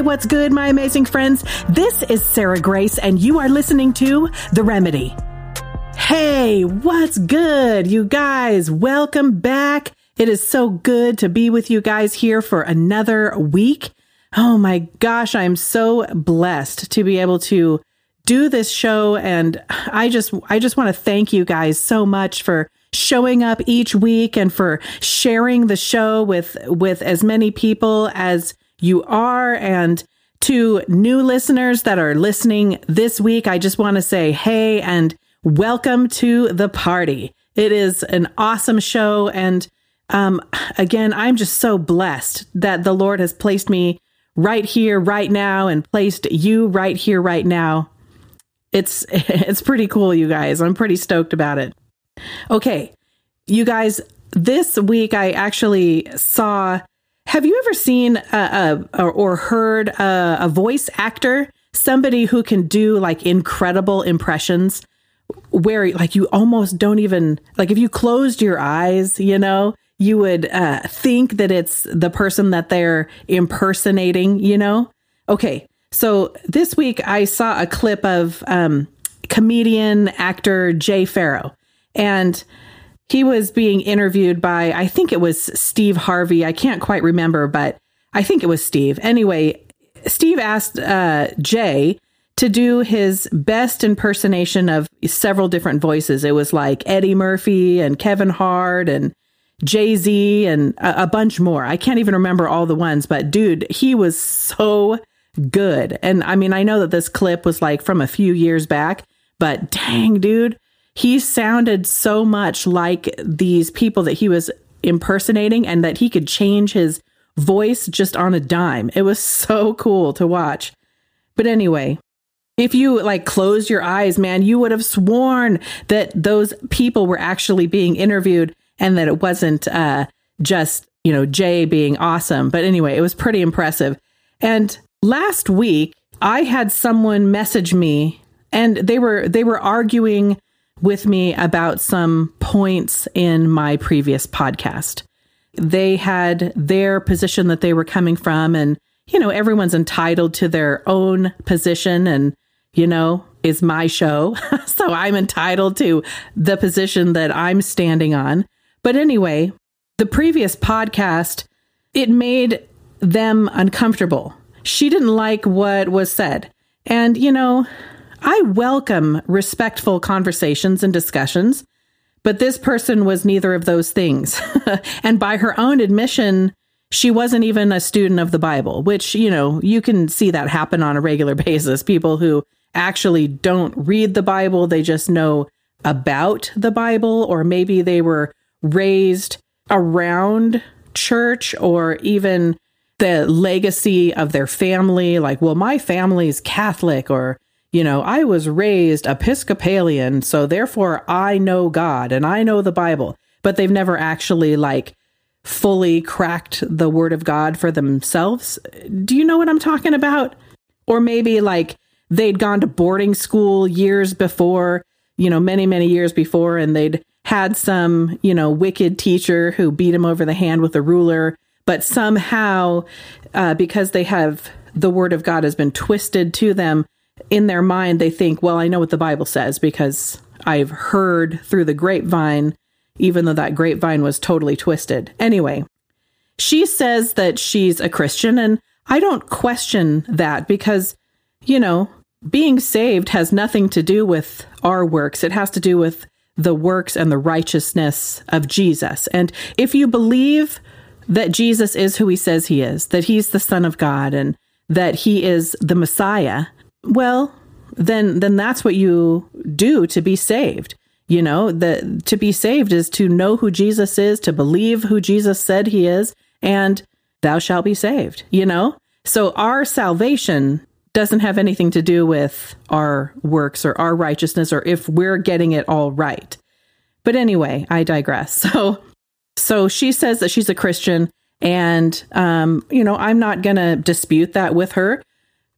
Hey, what's good, my amazing friends? This is Sarah Grace, and you are listening to The Remedy. Hey, what's good, you guys? Welcome back. It is so good to be with you guys here for another week. Oh my gosh, I'm so blessed to be able to do this show and I just I just want to thank you guys so much for showing up each week and for sharing the show with with as many people as you are. And to new listeners that are listening this week, I just want to say, hey, and welcome to the party. It is an awesome show. And um, again, I'm just so blessed that the Lord has placed me right here, right now, and placed you right here, right now. It's it's pretty cool, you guys. I'm pretty stoked about it. Okay, you guys, this week I actually saw have you ever seen a, a or heard a, a voice actor, somebody who can do like incredible impressions? where like you almost don't even like if you closed your eyes you know you would uh, think that it's the person that they're impersonating you know okay so this week i saw a clip of um, comedian actor jay pharoah and he was being interviewed by, I think it was Steve Harvey. I can't quite remember, but I think it was Steve. Anyway, Steve asked uh, Jay to do his best impersonation of several different voices. It was like Eddie Murphy and Kevin Hart and Jay Z and a, a bunch more. I can't even remember all the ones, but dude, he was so good. And I mean, I know that this clip was like from a few years back, but dang, dude he sounded so much like these people that he was impersonating and that he could change his voice just on a dime. It was so cool to watch. But anyway, if you like closed your eyes, man, you would have sworn that those people were actually being interviewed and that it wasn't uh, just, you know, Jay being awesome. But anyway, it was pretty impressive. And last week, I had someone message me and they were they were arguing with me about some points in my previous podcast. They had their position that they were coming from, and, you know, everyone's entitled to their own position, and, you know, is my show. so I'm entitled to the position that I'm standing on. But anyway, the previous podcast, it made them uncomfortable. She didn't like what was said. And, you know, I welcome respectful conversations and discussions, but this person was neither of those things. and by her own admission, she wasn't even a student of the Bible, which, you know, you can see that happen on a regular basis. People who actually don't read the Bible, they just know about the Bible, or maybe they were raised around church or even the legacy of their family. Like, well, my family's Catholic, or you know, I was raised Episcopalian, so therefore I know God and I know the Bible, but they've never actually like fully cracked the word of God for themselves. Do you know what I'm talking about? Or maybe like they'd gone to boarding school years before, you know, many, many years before, and they'd had some, you know, wicked teacher who beat him over the hand with a ruler, but somehow, uh, because they have the word of God has been twisted to them, in their mind, they think, well, I know what the Bible says because I've heard through the grapevine, even though that grapevine was totally twisted. Anyway, she says that she's a Christian, and I don't question that because, you know, being saved has nothing to do with our works. It has to do with the works and the righteousness of Jesus. And if you believe that Jesus is who he says he is, that he's the Son of God, and that he is the Messiah, well, then then that's what you do to be saved. You know, that to be saved is to know who Jesus is, to believe who Jesus said he is, and thou shalt be saved, you know? So our salvation doesn't have anything to do with our works or our righteousness or if we're getting it all right. But anyway, I digress. So so she says that she's a Christian and um, you know, I'm not going to dispute that with her.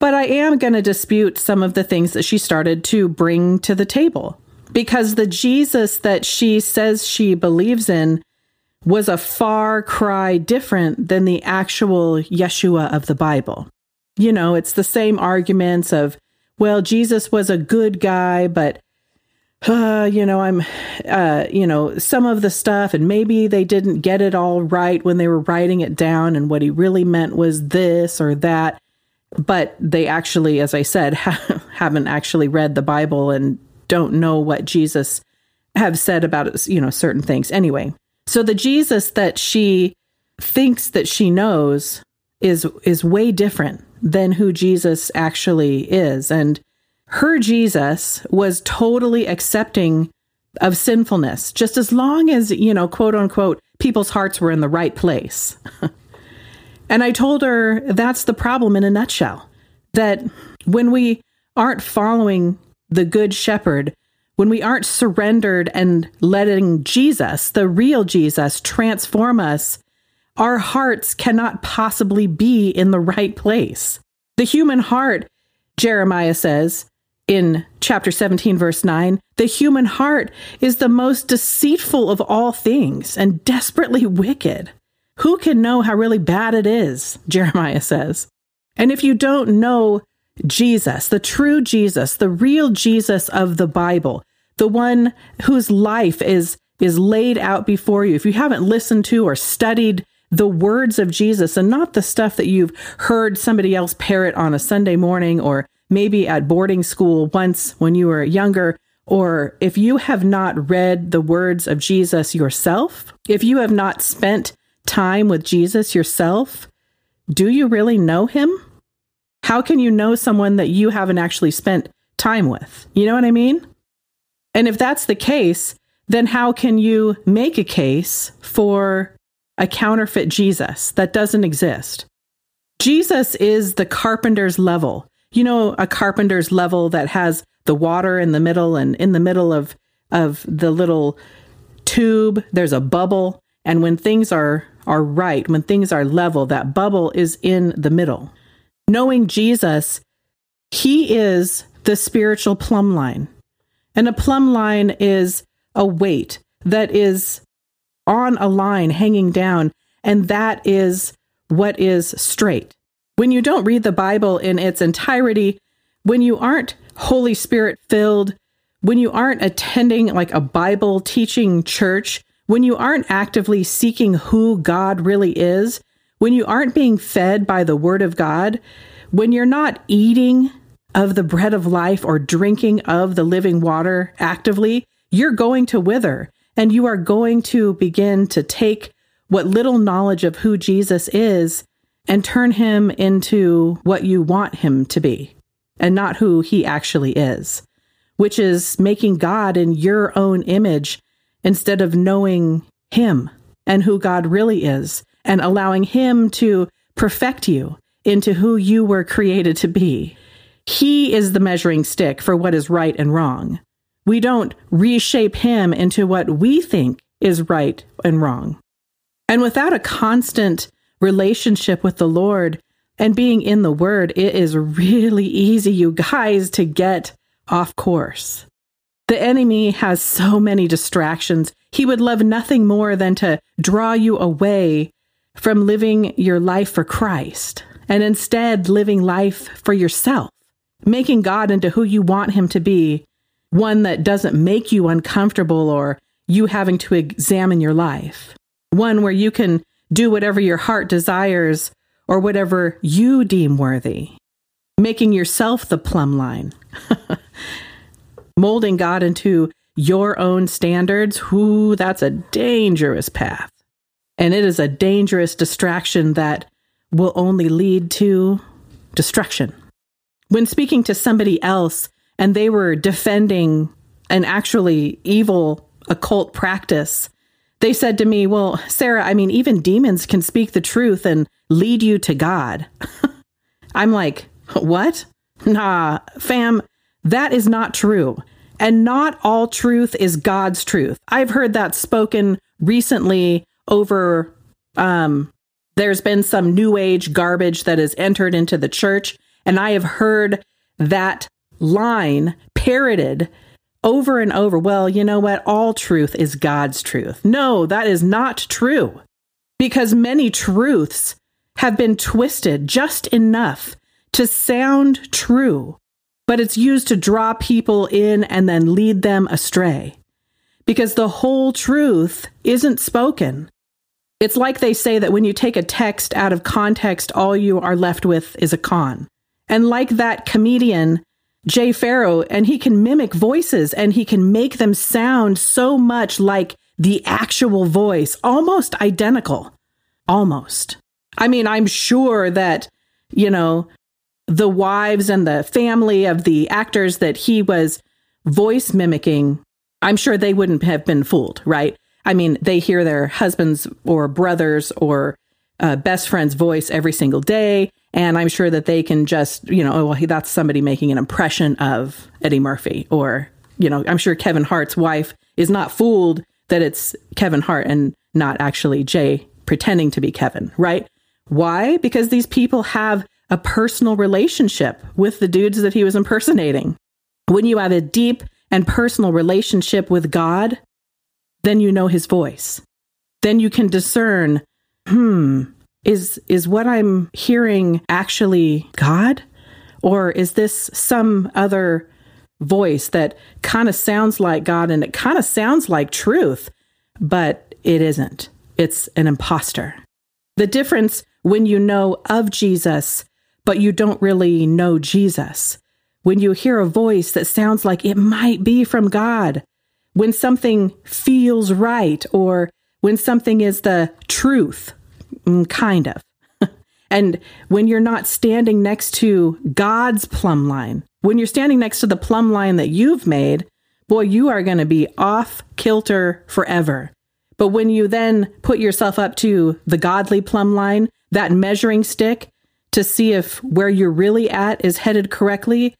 But I am going to dispute some of the things that she started to bring to the table because the Jesus that she says she believes in was a far cry different than the actual Yeshua of the Bible. you know, it's the same arguments of, well, Jesus was a good guy, but uh, you know, I'm, uh, you know, some of the stuff, and maybe they didn't get it all right when they were writing it down, and what he really meant was this or that. But they actually, as I said, ha- haven't actually read the Bible and don't know what Jesus have said about you know certain things. Anyway, so the Jesus that she thinks that she knows is is way different than who Jesus actually is, and her Jesus was totally accepting of sinfulness, just as long as, you know, quote unquote, people's hearts were in the right place. and I told her that's the problem in a nutshell that when we aren't following the good shepherd, when we aren't surrendered and letting Jesus, the real Jesus, transform us, our hearts cannot possibly be in the right place. The human heart, Jeremiah says, in chapter 17, verse 9, the human heart is the most deceitful of all things and desperately wicked. Who can know how really bad it is? Jeremiah says. And if you don't know Jesus, the true Jesus, the real Jesus of the Bible, the one whose life is is laid out before you. If you haven't listened to or studied the words of Jesus and not the stuff that you've heard somebody else parrot on a Sunday morning or maybe at boarding school once when you were younger, or if you have not read the words of Jesus yourself, if you have not spent time with Jesus yourself, do you really know him? How can you know someone that you haven't actually spent time with? You know what I mean? And if that's the case, then how can you make a case for a counterfeit Jesus that doesn't exist? Jesus is the carpenter's level you know, a carpenter's level that has the water in the middle and in the middle of of the little tube there's a bubble and when things are are right when things are level that bubble is in the middle. Knowing jesus he is the spiritual plumb line. And a plumb line is a weight that is on a line hanging down and that is what is straight. When you don't read the Bible in its entirety, when you aren't Holy Spirit filled, when you aren't attending like a Bible teaching church, when you aren't actively seeking who God really is, when you aren't being fed by the Word of God, when you're not eating of the bread of life or drinking of the living water actively, you're going to wither and you are going to begin to take what little knowledge of who Jesus is and turn him into what you want him to be and not who he actually is, which is making God in your own image instead of knowing him and who God really is and allowing him to perfect you into who you were created to be. He is the measuring stick for what is right and wrong. We don't reshape him into what we think is right and wrong. And without a constant relationship with the Lord and being in the Word, it is really easy, you guys, to get off course. The enemy has so many distractions. He would love nothing more than to draw you away from living your life for Christ and instead living life for yourself, making God into who you want him to be, one that doesn't make you uncomfortable or you having to examine your life, one where you can do whatever your heart desires or whatever you deem worthy, making yourself the plumb line, molding God into your own standards. Whoo, that's a dangerous path. And it is a dangerous distraction that will only lead to destruction. When speaking to somebody else and they were defending an actually evil occult practice, they said to me, Well, Sarah, I mean, even demons can speak the truth and lead you to God. I'm like, What? Nah, fam, that is not true. And not all truth is God's truth. I've heard that spoken recently over um there's been some new age garbage that has entered into the church and I have heard that line parroted over and over, well, you know what? All truth is God's truth. No, that is not true because many truths have been twisted just enough to sound true, but it's used to draw people in and then lead them astray. Because the whole truth isn't spoken. It's like they say that when you take a text out of context, all you are left with is a con. And like that comedian, Jay Pharoah, and he can mimic voices and he can make them sound so much like the actual voice, almost identical. Almost. I mean, I'm sure that, you know, the wives and the family of the actors that he was voice mimicking, I'm sure they wouldn't have been fooled, right? I mean, they hear their husband's or brother's or uh, best friend's voice every single day. And I'm sure that they can just, you know, oh, well, that's somebody making an impression of Eddie Murphy. Or, you know, I'm sure Kevin Hart's wife is not fooled that it's Kevin Hart and not actually Jay pretending to be Kevin, right? Why? Because these people have a personal relationship with the dudes that he was impersonating. When you have a deep and personal relationship with God, then you know his voice. Then you can discern, hmm, is is what I'm hearing actually God? Or is this some other voice that kind of sounds like God and it kind of sounds like truth, but it isn't. It's an impostor. The difference when you know of Jesus, but you don't really know Jesus, when you hear a voice that sounds like it might be from God, when something feels right or when something is the truth, mm, kind of. and when you're not standing next to God's plumb line, when you're standing next to the plumb line that you've made, boy, you are going to be off kilter forever. But when you then put yourself up to the godly plumb line, that measuring stick to see if where you're really at is headed correctly,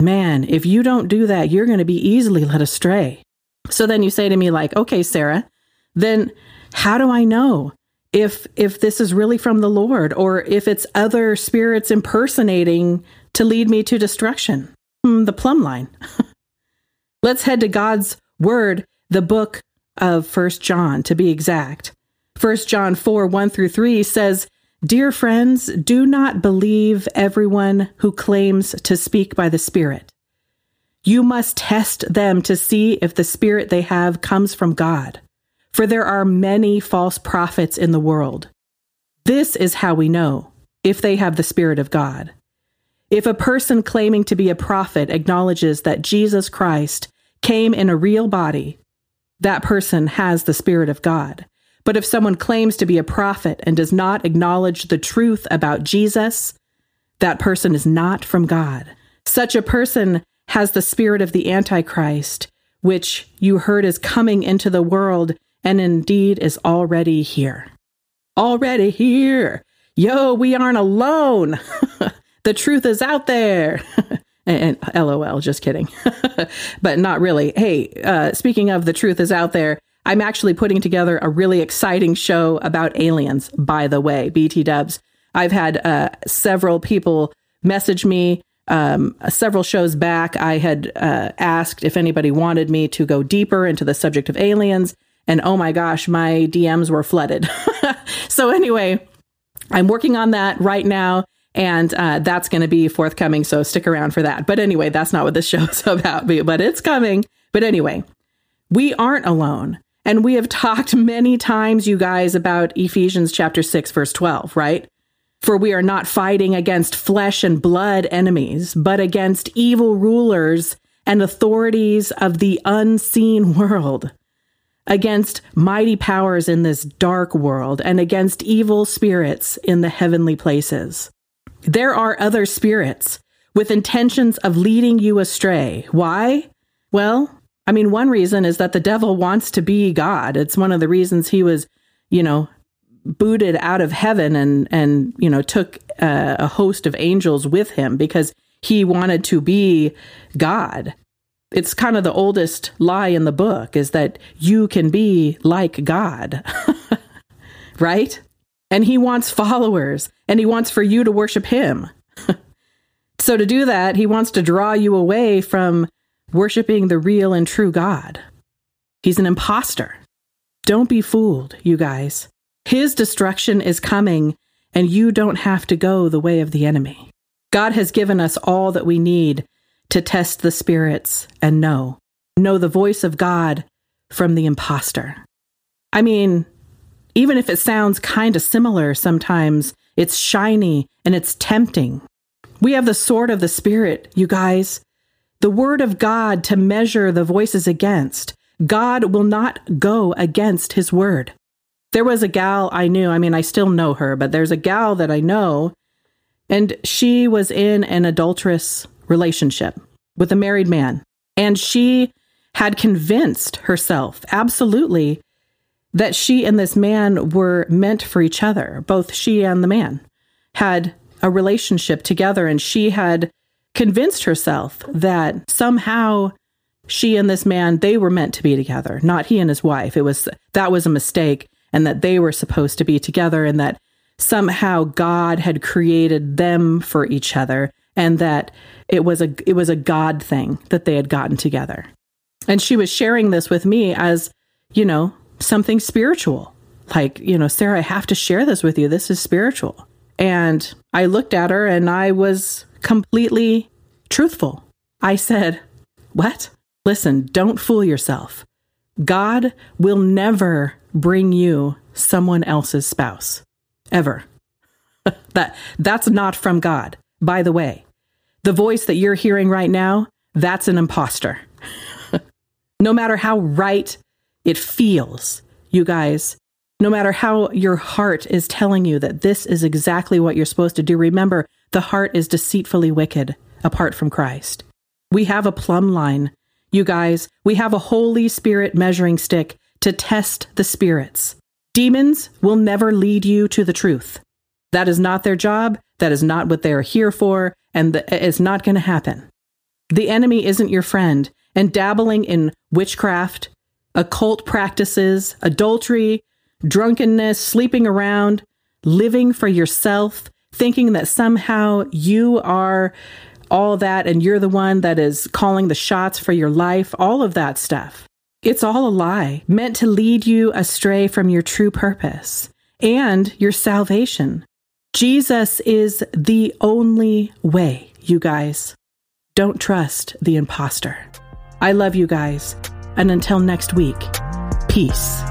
man, if you don't do that, you're going to be easily led astray. So then you say to me like, "Okay, Sarah, then how do I know if if this is really from the Lord or if it's other spirits impersonating to lead me to destruction?" Hmm, the plumb line. Let's head to God's word, the book of First John to be exact. First John 4, 1 through 3 says, Dear friends, do not believe everyone who claims to speak by the Spirit you must test them to see if the spirit they have comes from God. For there are many false prophets in the world. This is how we know if they have the Spirit of God. If a person claiming to be a prophet acknowledges that Jesus Christ came in a real body, that person has the Spirit of God. But if someone claims to be a prophet and does not acknowledge the truth about Jesus, that person is not from God. Such a person has the spirit of the Antichrist, which you heard is coming into the world and indeed is already here. Already here. Yo, we aren't alone. the truth is out there. and, and, lol, just kidding. but not really. Hey, uh, speaking of the truth is out there, I'm actually putting together a really exciting show about aliens, by the way, BT dubs. I've had uh, several people message me um, several shows back, I had uh, asked if anybody wanted me to go deeper into the subject of aliens. And oh my gosh, my DMs were flooded. so, anyway, I'm working on that right now. And uh, that's going to be forthcoming. So, stick around for that. But anyway, that's not what this show is about, but it's coming. But anyway, we aren't alone. And we have talked many times, you guys, about Ephesians chapter 6, verse 12, right? For we are not fighting against flesh and blood enemies, but against evil rulers and authorities of the unseen world, against mighty powers in this dark world, and against evil spirits in the heavenly places. There are other spirits with intentions of leading you astray. Why? Well, I mean, one reason is that the devil wants to be God. It's one of the reasons he was, you know, booted out of heaven and and you know took uh, a host of angels with him because he wanted to be God. It's kind of the oldest lie in the book is that you can be like God. right? And he wants followers and he wants for you to worship him. so to do that, he wants to draw you away from worshiping the real and true God. He's an impostor. Don't be fooled, you guys. His destruction is coming, and you don't have to go the way of the enemy. God has given us all that we need to test the spirits and know, know the voice of God from the impostor. I mean, even if it sounds kind of similar sometimes, it's shiny and it's tempting. We have the sword of the Spirit, you guys, the word of God to measure the voices against. God will not go against his word. There was a gal I knew, I mean, I still know her, but there's a gal that I know, and she was in an adulterous relationship with a married man. And she had convinced herself, absolutely, that she and this man were meant for each other. Both she and the man had a relationship together, and she had convinced herself that somehow she and this man they were meant to be together not he and his wife. It was that was a mistake and that they were supposed to be together and that somehow god had created them for each other and that it was a it was a god thing that they had gotten together. And she was sharing this with me as you know something spiritual. Like you know sarah i have to share this with you. This is spiritual. And i looked at her and i was completely truthful i said what Listen, don't fool yourself. God will never bring you someone else's spouse. Ever. that that's not from God. By the way, the voice that you're hearing right now, that's an impostor. no matter how right it feels, you guys, no matter how your heart is telling you that this is exactly what you're supposed to do, remember the heart is deceitfully wicked apart from Christ. We have a plumb line you guys, we have a Holy Spirit measuring stick to test the spirits. Demons will never lead you to the truth. That is not their job. That is not what they are here for. And it's not going to happen. The enemy isn't your friend. And dabbling in witchcraft, occult practices, adultery, drunkenness, sleeping around, living for yourself, thinking that somehow you are all that and you're the one that is calling the shots for your life, all of that stuff. It's all a lie meant to lead you astray from your true purpose and your salvation. Jesus is the only way, you guys. Don't trust the impostor. I love you guys. And until next week, peace.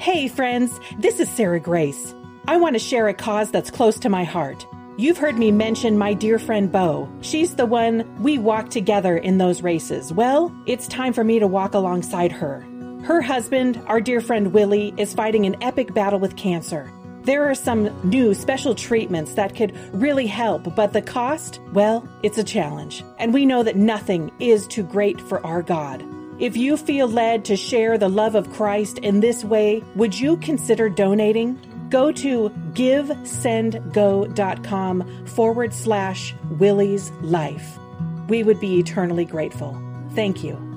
Hey, friends, this is Sarah Grace. I want to share a cause that's close to my heart. You've heard me mention my dear friend Bo. She's the one we walk together in those races. Well, it's time for me to walk alongside her. Her husband, our dear friend Willie, is fighting an epic battle with cancer. There are some new special treatments that could really help, but the cost, well, it's a challenge. And we know that nothing is too great for our God. If you feel led to share the love of Christ in this way, would you consider donating? Go to givesendgo.com forward slash Willie's Life. We would be eternally grateful. Thank you.